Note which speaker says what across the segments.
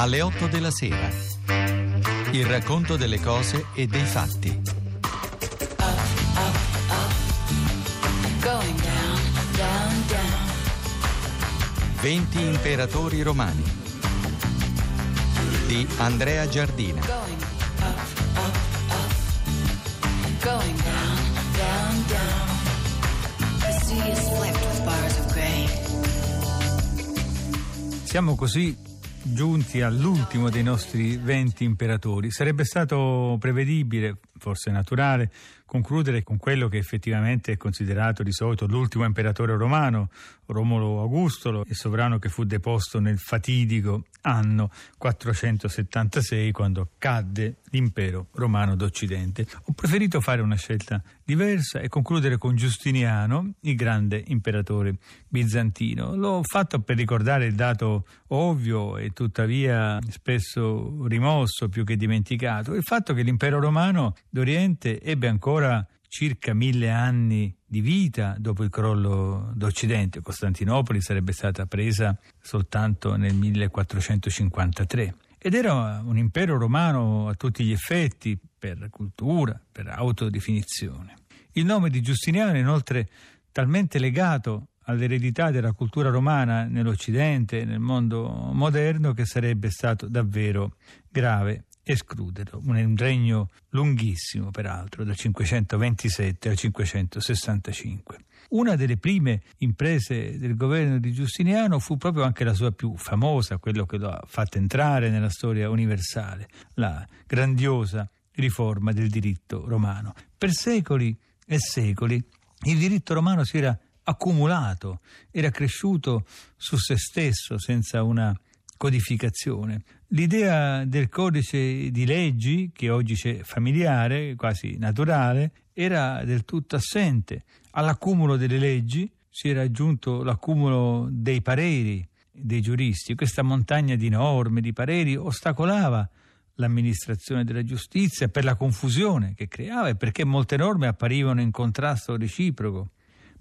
Speaker 1: alle 8 della sera. Il racconto delle cose e dei fatti.
Speaker 2: Going down, down, down.
Speaker 1: 20 imperatori romani di Andrea Giardina.
Speaker 2: Going up, up, up. Going down, down, down. The sea is flecked with bars of gray.
Speaker 3: Siamo così giunti all'ultimo dei nostri 20 imperatori. Sarebbe stato prevedibile, forse naturale, concludere con quello che effettivamente è considerato di solito l'ultimo imperatore romano, Romolo Augustolo, il sovrano che fu deposto nel fatidico anno 476 quando cadde l'impero romano d'Occidente. Ho preferito fare una scelta diversa e concludere con Giustiniano, il grande imperatore bizantino. L'ho fatto per ricordare il dato ovvio e tuttavia spesso rimosso più che dimenticato, il fatto che l'impero romano d'Oriente ebbe ancora circa mille anni di vita dopo il crollo d'Occidente. Costantinopoli sarebbe stata presa soltanto nel 1453 ed era un impero romano a tutti gli effetti per cultura, per autodefinizione. Il nome di Giustiniano è inoltre talmente legato all'eredità della cultura romana nell'Occidente, nel mondo moderno, che sarebbe stato davvero grave escluderlo. Un regno lunghissimo, peraltro, dal 527 al 565. Una delle prime imprese del governo di Giustiniano fu proprio anche la sua più famosa, quello che lo ha fatto entrare nella storia universale, la grandiosa riforma del diritto romano. Per secoli e secoli il diritto romano si era accumulato, era cresciuto su se stesso senza una codificazione. L'idea del codice di leggi, che oggi c'è familiare, quasi naturale, era del tutto assente. All'accumulo delle leggi si era aggiunto l'accumulo dei pareri dei giuristi. Questa montagna di norme, di pareri, ostacolava l'amministrazione della giustizia per la confusione che creava e perché molte norme apparivano in contrasto reciproco.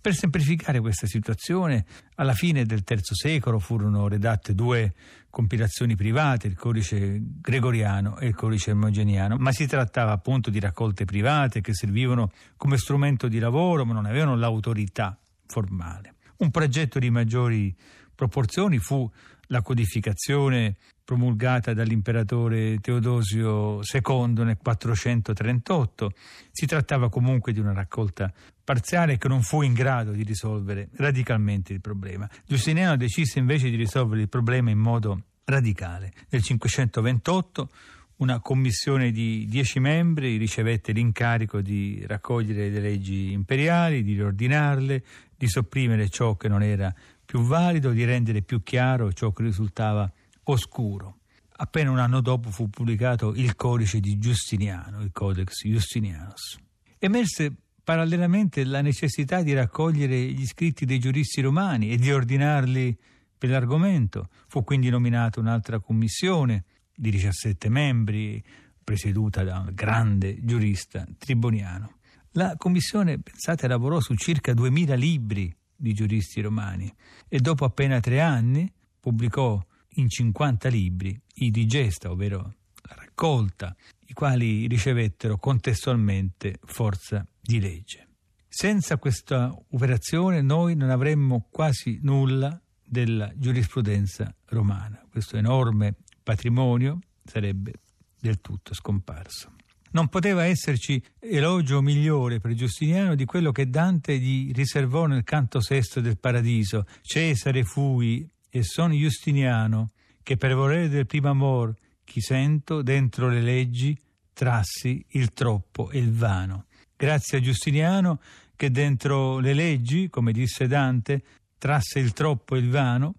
Speaker 3: Per semplificare questa situazione, alla fine del III secolo furono redatte due compilazioni private, il codice gregoriano e il codice ermogeniano, ma si trattava appunto di raccolte private che servivano come strumento di lavoro, ma non avevano l'autorità formale. Un progetto di maggiori proporzioni fu la codificazione promulgata dall'imperatore Teodosio II nel 438. Si trattava comunque di una raccolta parziale che non fu in grado di risolvere radicalmente il problema. Giustiniano decise invece di risolvere il problema in modo radicale. Nel 528 una commissione di dieci membri ricevette l'incarico di raccogliere le leggi imperiali, di riordinarle, di sopprimere ciò che non era più valido, di rendere più chiaro ciò che risultava oscuro. Appena un anno dopo fu pubblicato il codice di Giustiniano, il Codex Justinianus. Emerse parallelamente la necessità di raccogliere gli scritti dei giuristi romani e di ordinarli per l'argomento. Fu quindi nominata un'altra commissione di 17 membri, presieduta da un grande giurista triboniano. La commissione, pensate, lavorò su circa 2000 libri di giuristi romani e dopo appena tre anni pubblicò in 50 libri i digesta, ovvero la raccolta, i quali ricevettero contestualmente forza di legge. Senza questa operazione noi non avremmo quasi nulla della giurisprudenza romana. Questo enorme patrimonio sarebbe del tutto scomparso. Non poteva esserci elogio migliore per Giustiniano di quello che Dante gli riservò nel canto sesto del Paradiso. Cesare fui e son Giustiniano, che per volere del primo amor, chi sento, dentro le leggi, trassi il troppo e il vano. Grazie a Giustiniano, che dentro le leggi, come disse Dante, trasse il troppo e il vano,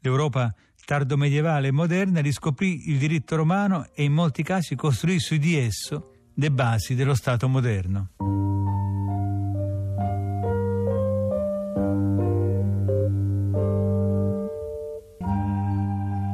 Speaker 3: l'Europa tardo medievale e moderna riscoprì il diritto romano e in molti casi costruì su di esso le basi dello Stato moderno.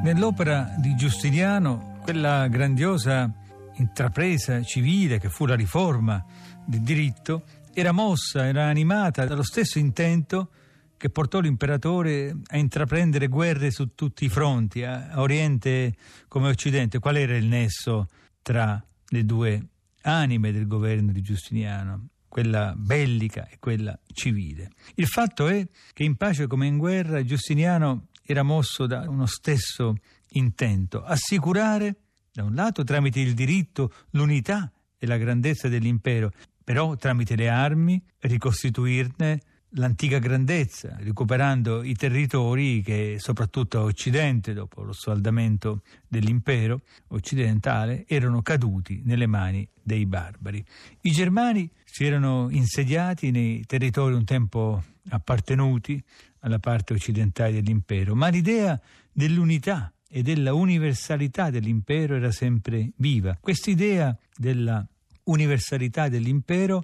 Speaker 3: Nell'opera di Giustiniano, quella grandiosa intrapresa civile che fu la riforma del diritto, era mossa, era animata dallo stesso intento che portò l'imperatore a intraprendere guerre su tutti i fronti, a Oriente come Occidente. Qual era il nesso tra le due anime del governo di Giustiniano? quella bellica e quella civile. Il fatto è che in pace come in guerra Giustiniano era mosso da uno stesso intento, assicurare da un lato tramite il diritto l'unità e la grandezza dell'impero, però tramite le armi ricostituirne l'antica grandezza, recuperando i territori che soprattutto a Occidente, dopo lo sfaldamento dell'impero occidentale, erano caduti nelle mani dei barbari. I germani si erano insediati nei territori un tempo appartenuti alla parte occidentale dell'impero, ma l'idea dell'unità e della universalità dell'impero era sempre viva. Quest'idea della universalità dell'impero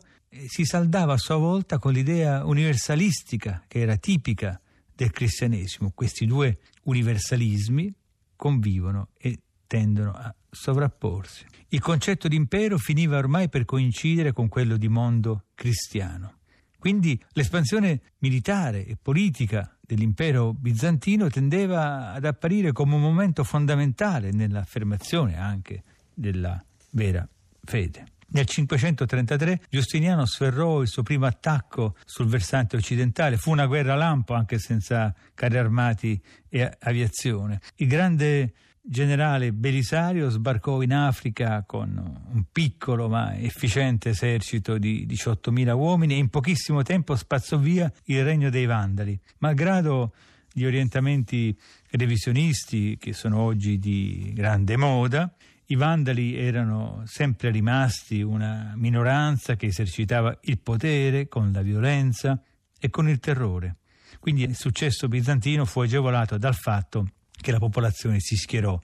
Speaker 3: si saldava a sua volta con l'idea universalistica che era tipica del cristianesimo. Questi due universalismi convivono e tendono a sovrapporsi. Il concetto di impero finiva ormai per coincidere con quello di mondo cristiano. Quindi l'espansione militare e politica dell'impero bizantino tendeva ad apparire come un momento fondamentale nell'affermazione anche della vera fede. Nel 533 Giustiniano sferrò il suo primo attacco sul versante occidentale. Fu una guerra lampo anche senza carri armati e aviazione. Il grande generale Belisario sbarcò in Africa con un piccolo ma efficiente esercito di 18.000 uomini e in pochissimo tempo spazzò via il regno dei Vandali. Malgrado gli orientamenti revisionisti che sono oggi di grande moda, i Vandali erano sempre rimasti una minoranza che esercitava il potere con la violenza e con il terrore. Quindi il successo bizantino fu agevolato dal fatto che la popolazione si schierò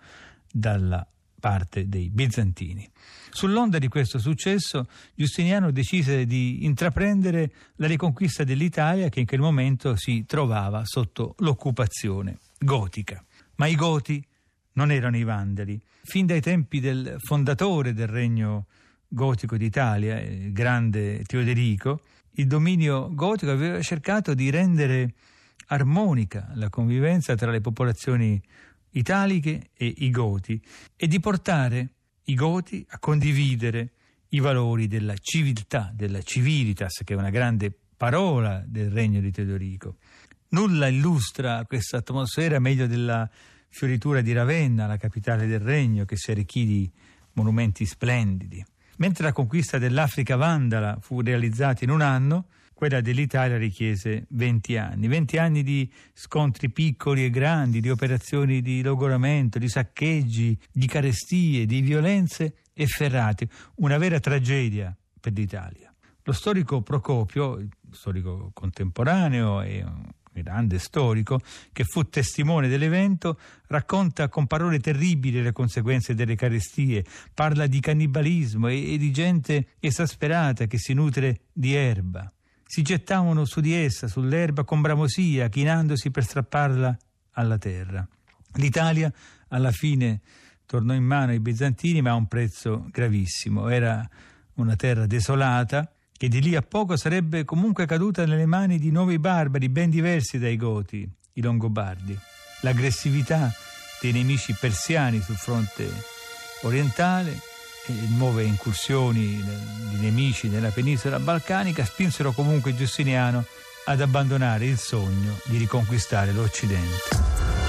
Speaker 3: dalla parte dei bizantini. Sull'onda di questo successo, Giustiniano decise di intraprendere la riconquista dell'Italia che in quel momento si trovava sotto l'occupazione gotica. Ma i goti non erano i Vandali. Fin dai tempi del fondatore del regno gotico d'Italia, il grande Teoderico, il dominio gotico aveva cercato di rendere armonica la convivenza tra le popolazioni italiche e i goti e di portare i goti a condividere i valori della civiltà, della civilitas, che è una grande parola del regno di Teodorico. Nulla illustra questa atmosfera meglio della fioritura di Ravenna, la capitale del regno, che si arricchì di monumenti splendidi. Mentre la conquista dell'Africa vandala fu realizzata in un anno, quella dell'Italia richiese 20 anni, 20 anni di scontri piccoli e grandi, di operazioni di logoramento, di saccheggi, di carestie, di violenze efferrate, una vera tragedia per l'Italia. Lo storico Procopio, storico contemporaneo e grande storico, che fu testimone dell'evento, racconta con parole terribili le conseguenze delle carestie, parla di cannibalismo e, e di gente esasperata che si nutre di erba. Si gettavano su di essa, sull'erba, con bramosia, chinandosi per strapparla alla terra. L'Italia alla fine tornò in mano ai bizantini, ma a un prezzo gravissimo. Era una terra desolata, che di lì a poco sarebbe comunque caduta nelle mani di nuovi barbari ben diversi dai Goti, i Longobardi. L'aggressività dei nemici persiani sul fronte orientale e nuove incursioni di nemici nella penisola balcanica spinsero comunque Giustiniano ad abbandonare il sogno di riconquistare l'Occidente.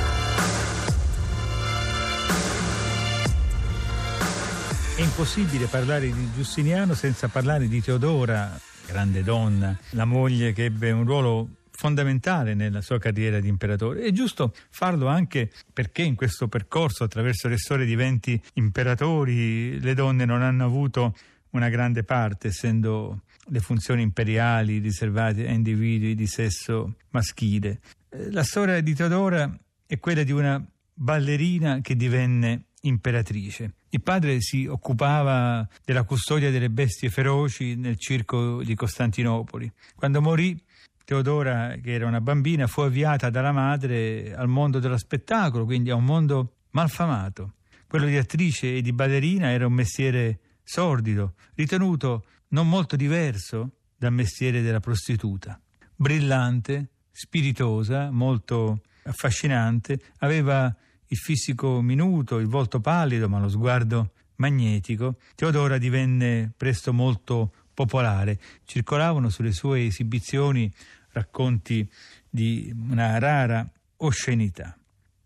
Speaker 3: Impossibile parlare di Giustiniano senza parlare di Teodora, grande donna, la moglie che ebbe un ruolo fondamentale nella sua carriera di imperatore. È giusto farlo anche perché in questo percorso, attraverso le storie di venti imperatori, le donne non hanno avuto una grande parte, essendo le funzioni imperiali riservate a individui di sesso maschile. Eh, la storia di Teodora è quella di una ballerina che divenne imperatrice. Il padre si occupava della custodia delle bestie feroci nel circo di Costantinopoli. Quando morì, Teodora, che era una bambina, fu avviata dalla madre al mondo dello spettacolo, quindi a un mondo malfamato. Quello di attrice e di ballerina era un mestiere sordido, ritenuto non molto diverso dal mestiere della prostituta. Brillante, spiritosa, molto affascinante, aveva il fisico minuto, il volto pallido, ma lo sguardo magnetico. Teodora divenne presto molto popolare. Circolavano sulle sue esibizioni racconti di una rara oscenità.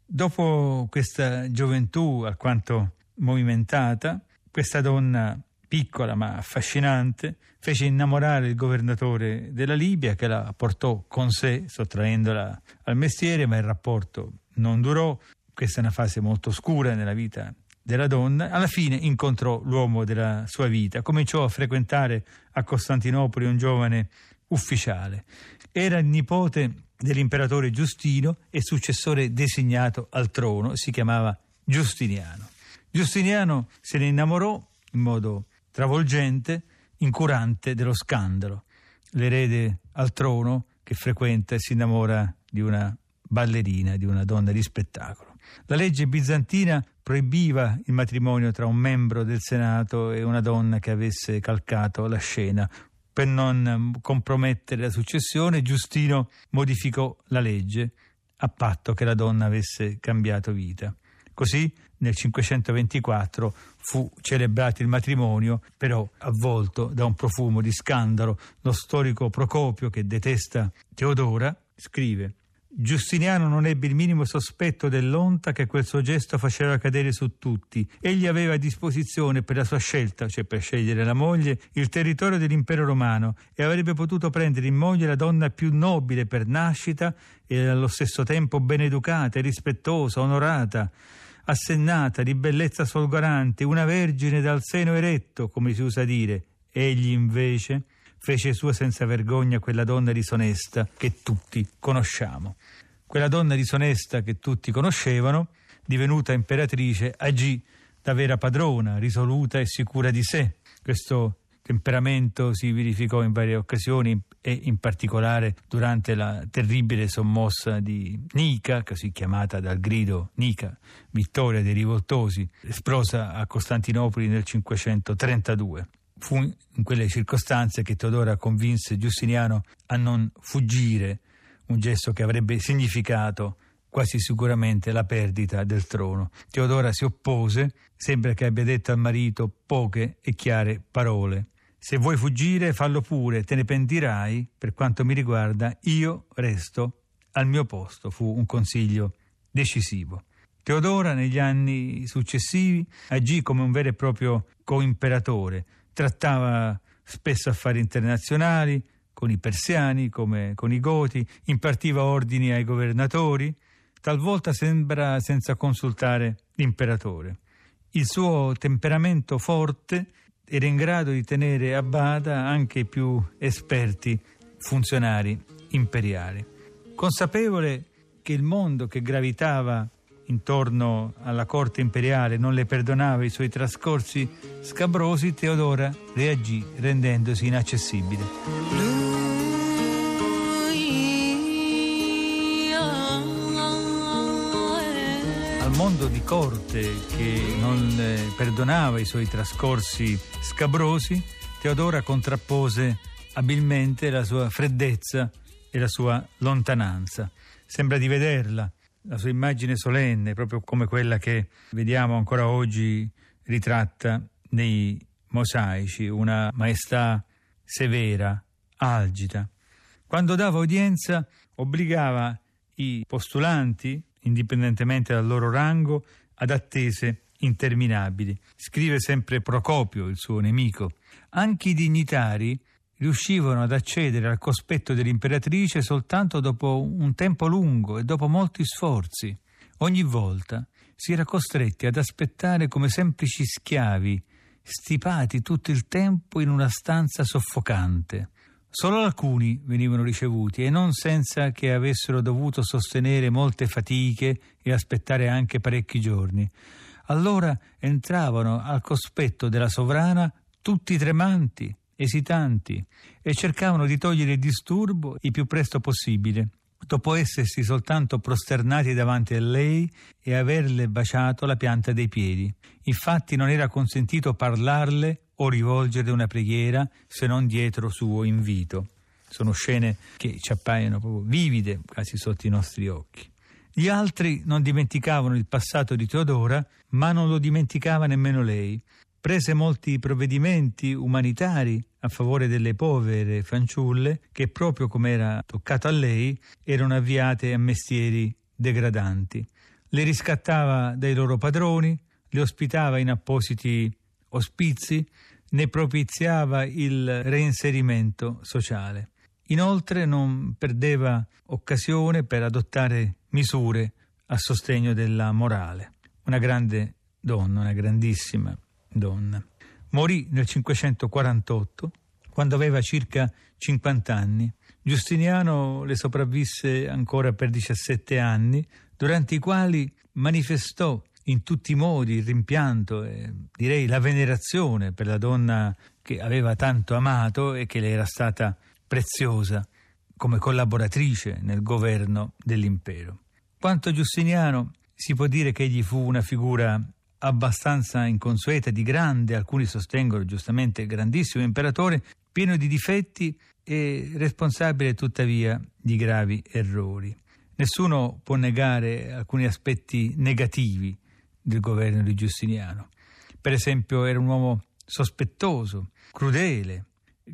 Speaker 3: Dopo questa gioventù alquanto movimentata, questa donna piccola ma affascinante fece innamorare il governatore della Libia che la portò con sé sottraendola al mestiere, ma il rapporto non durò. Questa è una fase molto scura nella vita della donna. Alla fine incontrò l'uomo della sua vita, cominciò a frequentare a Costantinopoli un giovane ufficiale. Era il nipote dell'imperatore Giustino e successore designato al trono, si chiamava Giustiniano. Giustiniano se ne innamorò in modo travolgente, incurante dello scandalo. L'erede al trono che frequenta e si innamora di una ballerina, di una donna di spettacolo. La legge bizantina proibiva il matrimonio tra un membro del Senato e una donna che avesse calcato la scena, per non compromettere la successione, Giustino modificò la legge a patto che la donna avesse cambiato vita. Così nel 524 fu celebrato il matrimonio, però avvolto da un profumo di scandalo. Lo storico Procopio, che detesta Teodora, scrive Giustiniano non ebbe il minimo sospetto dell'onta che quel suo gesto faceva cadere su tutti. Egli aveva a disposizione per la sua scelta, cioè per scegliere la moglie, il territorio dell'impero romano e avrebbe potuto prendere in moglie la donna più nobile per nascita e allo stesso tempo ben educata, rispettosa, onorata, assennata, di bellezza folgorante, una vergine dal seno eretto, come si usa dire. Egli invece fece sua senza vergogna quella donna disonesta che tutti conosciamo. Quella donna disonesta che tutti conoscevano, divenuta imperatrice, agì da vera padrona, risoluta e sicura di sé. Questo temperamento si verificò in varie occasioni e in particolare durante la terribile sommossa di Nica, così chiamata dal grido Nica, vittoria dei rivoltosi, esplosa a Costantinopoli nel 532. Fu in quelle circostanze che Teodora convinse Giustiniano a non fuggire, un gesto che avrebbe significato quasi sicuramente la perdita del trono. Teodora si oppose, sembra che abbia detto al marito poche e chiare parole. Se vuoi fuggire, fallo pure, te ne pentirai. Per quanto mi riguarda, io resto al mio posto. Fu un consiglio decisivo. Teodora, negli anni successivi, agì come un vero e proprio coimperatore, trattava spesso affari internazionali con i persiani come con i goti, impartiva ordini ai governatori, talvolta sembra senza consultare l'imperatore. Il suo temperamento forte era in grado di tenere a bada anche i più esperti funzionari imperiali. Consapevole che il mondo che gravitava intorno alla corte imperiale non le perdonava i suoi trascorsi scabrosi, Teodora reagì rendendosi inaccessibile. Al mondo di corte che non perdonava i suoi trascorsi scabrosi, Teodora contrappose abilmente la sua freddezza e la sua lontananza. Sembra di vederla la sua immagine solenne, proprio come quella che vediamo ancora oggi ritratta nei mosaici, una maestà severa, algida. Quando dava udienza obbligava i postulanti, indipendentemente dal loro rango, ad attese interminabili. Scrive sempre Procopio, il suo nemico. Anche i dignitari riuscivano ad accedere al cospetto dell'imperatrice soltanto dopo un tempo lungo e dopo molti sforzi. Ogni volta si era costretti ad aspettare come semplici schiavi, stipati tutto il tempo in una stanza soffocante. Solo alcuni venivano ricevuti e non senza che avessero dovuto sostenere molte fatiche e aspettare anche parecchi giorni. Allora entravano al cospetto della sovrana tutti tremanti, esitanti e cercavano di togliere il disturbo il più presto possibile, dopo essersi soltanto prosternati davanti a lei e averle baciato la pianta dei piedi. Infatti non era consentito parlarle o rivolgere una preghiera se non dietro suo invito. sono scene che ci appaiono proprio vivide quasi sotto i nostri occhi. Gli altri non dimenticavano il passato di Teodora, ma non lo dimenticava nemmeno lei. Prese molti provvedimenti umanitari a favore delle povere fanciulle che, proprio come era toccato a lei, erano avviate a mestieri degradanti. Le riscattava dai loro padroni, le ospitava in appositi ospizi, ne propiziava il reinserimento sociale. Inoltre non perdeva occasione per adottare misure a sostegno della morale. Una grande donna, una grandissima donna. Morì nel 548, quando aveva circa 50 anni. Giustiniano le sopravvisse ancora per 17 anni, durante i quali manifestò in tutti i modi il rimpianto e direi la venerazione per la donna che aveva tanto amato e che le era stata preziosa come collaboratrice nel governo dell'impero. Quanto a Giustiniano, si può dire che egli fu una figura abbastanza inconsueta, di grande, alcuni sostengono giustamente grandissimo imperatore, pieno di difetti e responsabile tuttavia di gravi errori. Nessuno può negare alcuni aspetti negativi del governo di Giustiniano. Per esempio era un uomo sospettoso, crudele,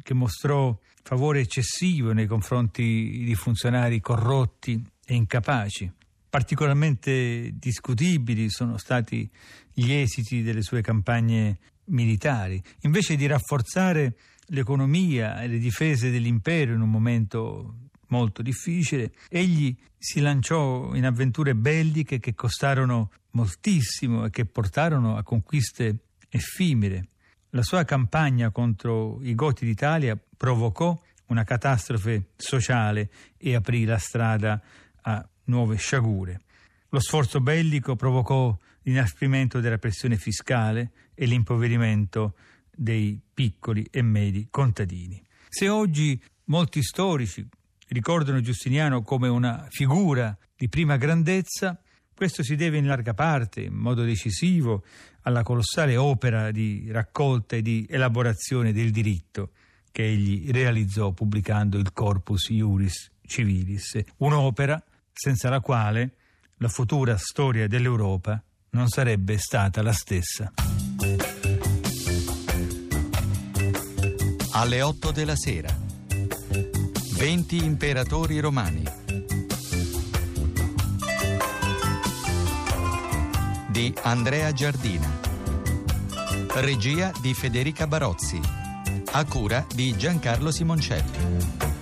Speaker 3: che mostrò favore eccessivo nei confronti di funzionari corrotti e incapaci. Particolarmente discutibili sono stati gli esiti delle sue campagne militari. Invece di rafforzare l'economia e le difese dell'impero in un momento molto difficile, egli si lanciò in avventure belliche che costarono moltissimo e che portarono a conquiste effimere. La sua campagna contro i Goti d'Italia provocò una catastrofe sociale e aprì la strada a nuove sciagure. Lo sforzo bellico provocò l'inasprimento della pressione fiscale e l'impoverimento dei piccoli e medi contadini. Se oggi molti storici ricordano Giustiniano come una figura di prima grandezza, questo si deve in larga parte, in modo decisivo, alla colossale opera di raccolta e di elaborazione del diritto che egli realizzò pubblicando il Corpus Iuris Civilis, un'opera senza la quale la futura storia dell'Europa non sarebbe stata la stessa.
Speaker 1: Alle 8 della sera. 20 imperatori romani. Di Andrea Giardina. Regia di Federica Barozzi. A cura di Giancarlo Simoncelli.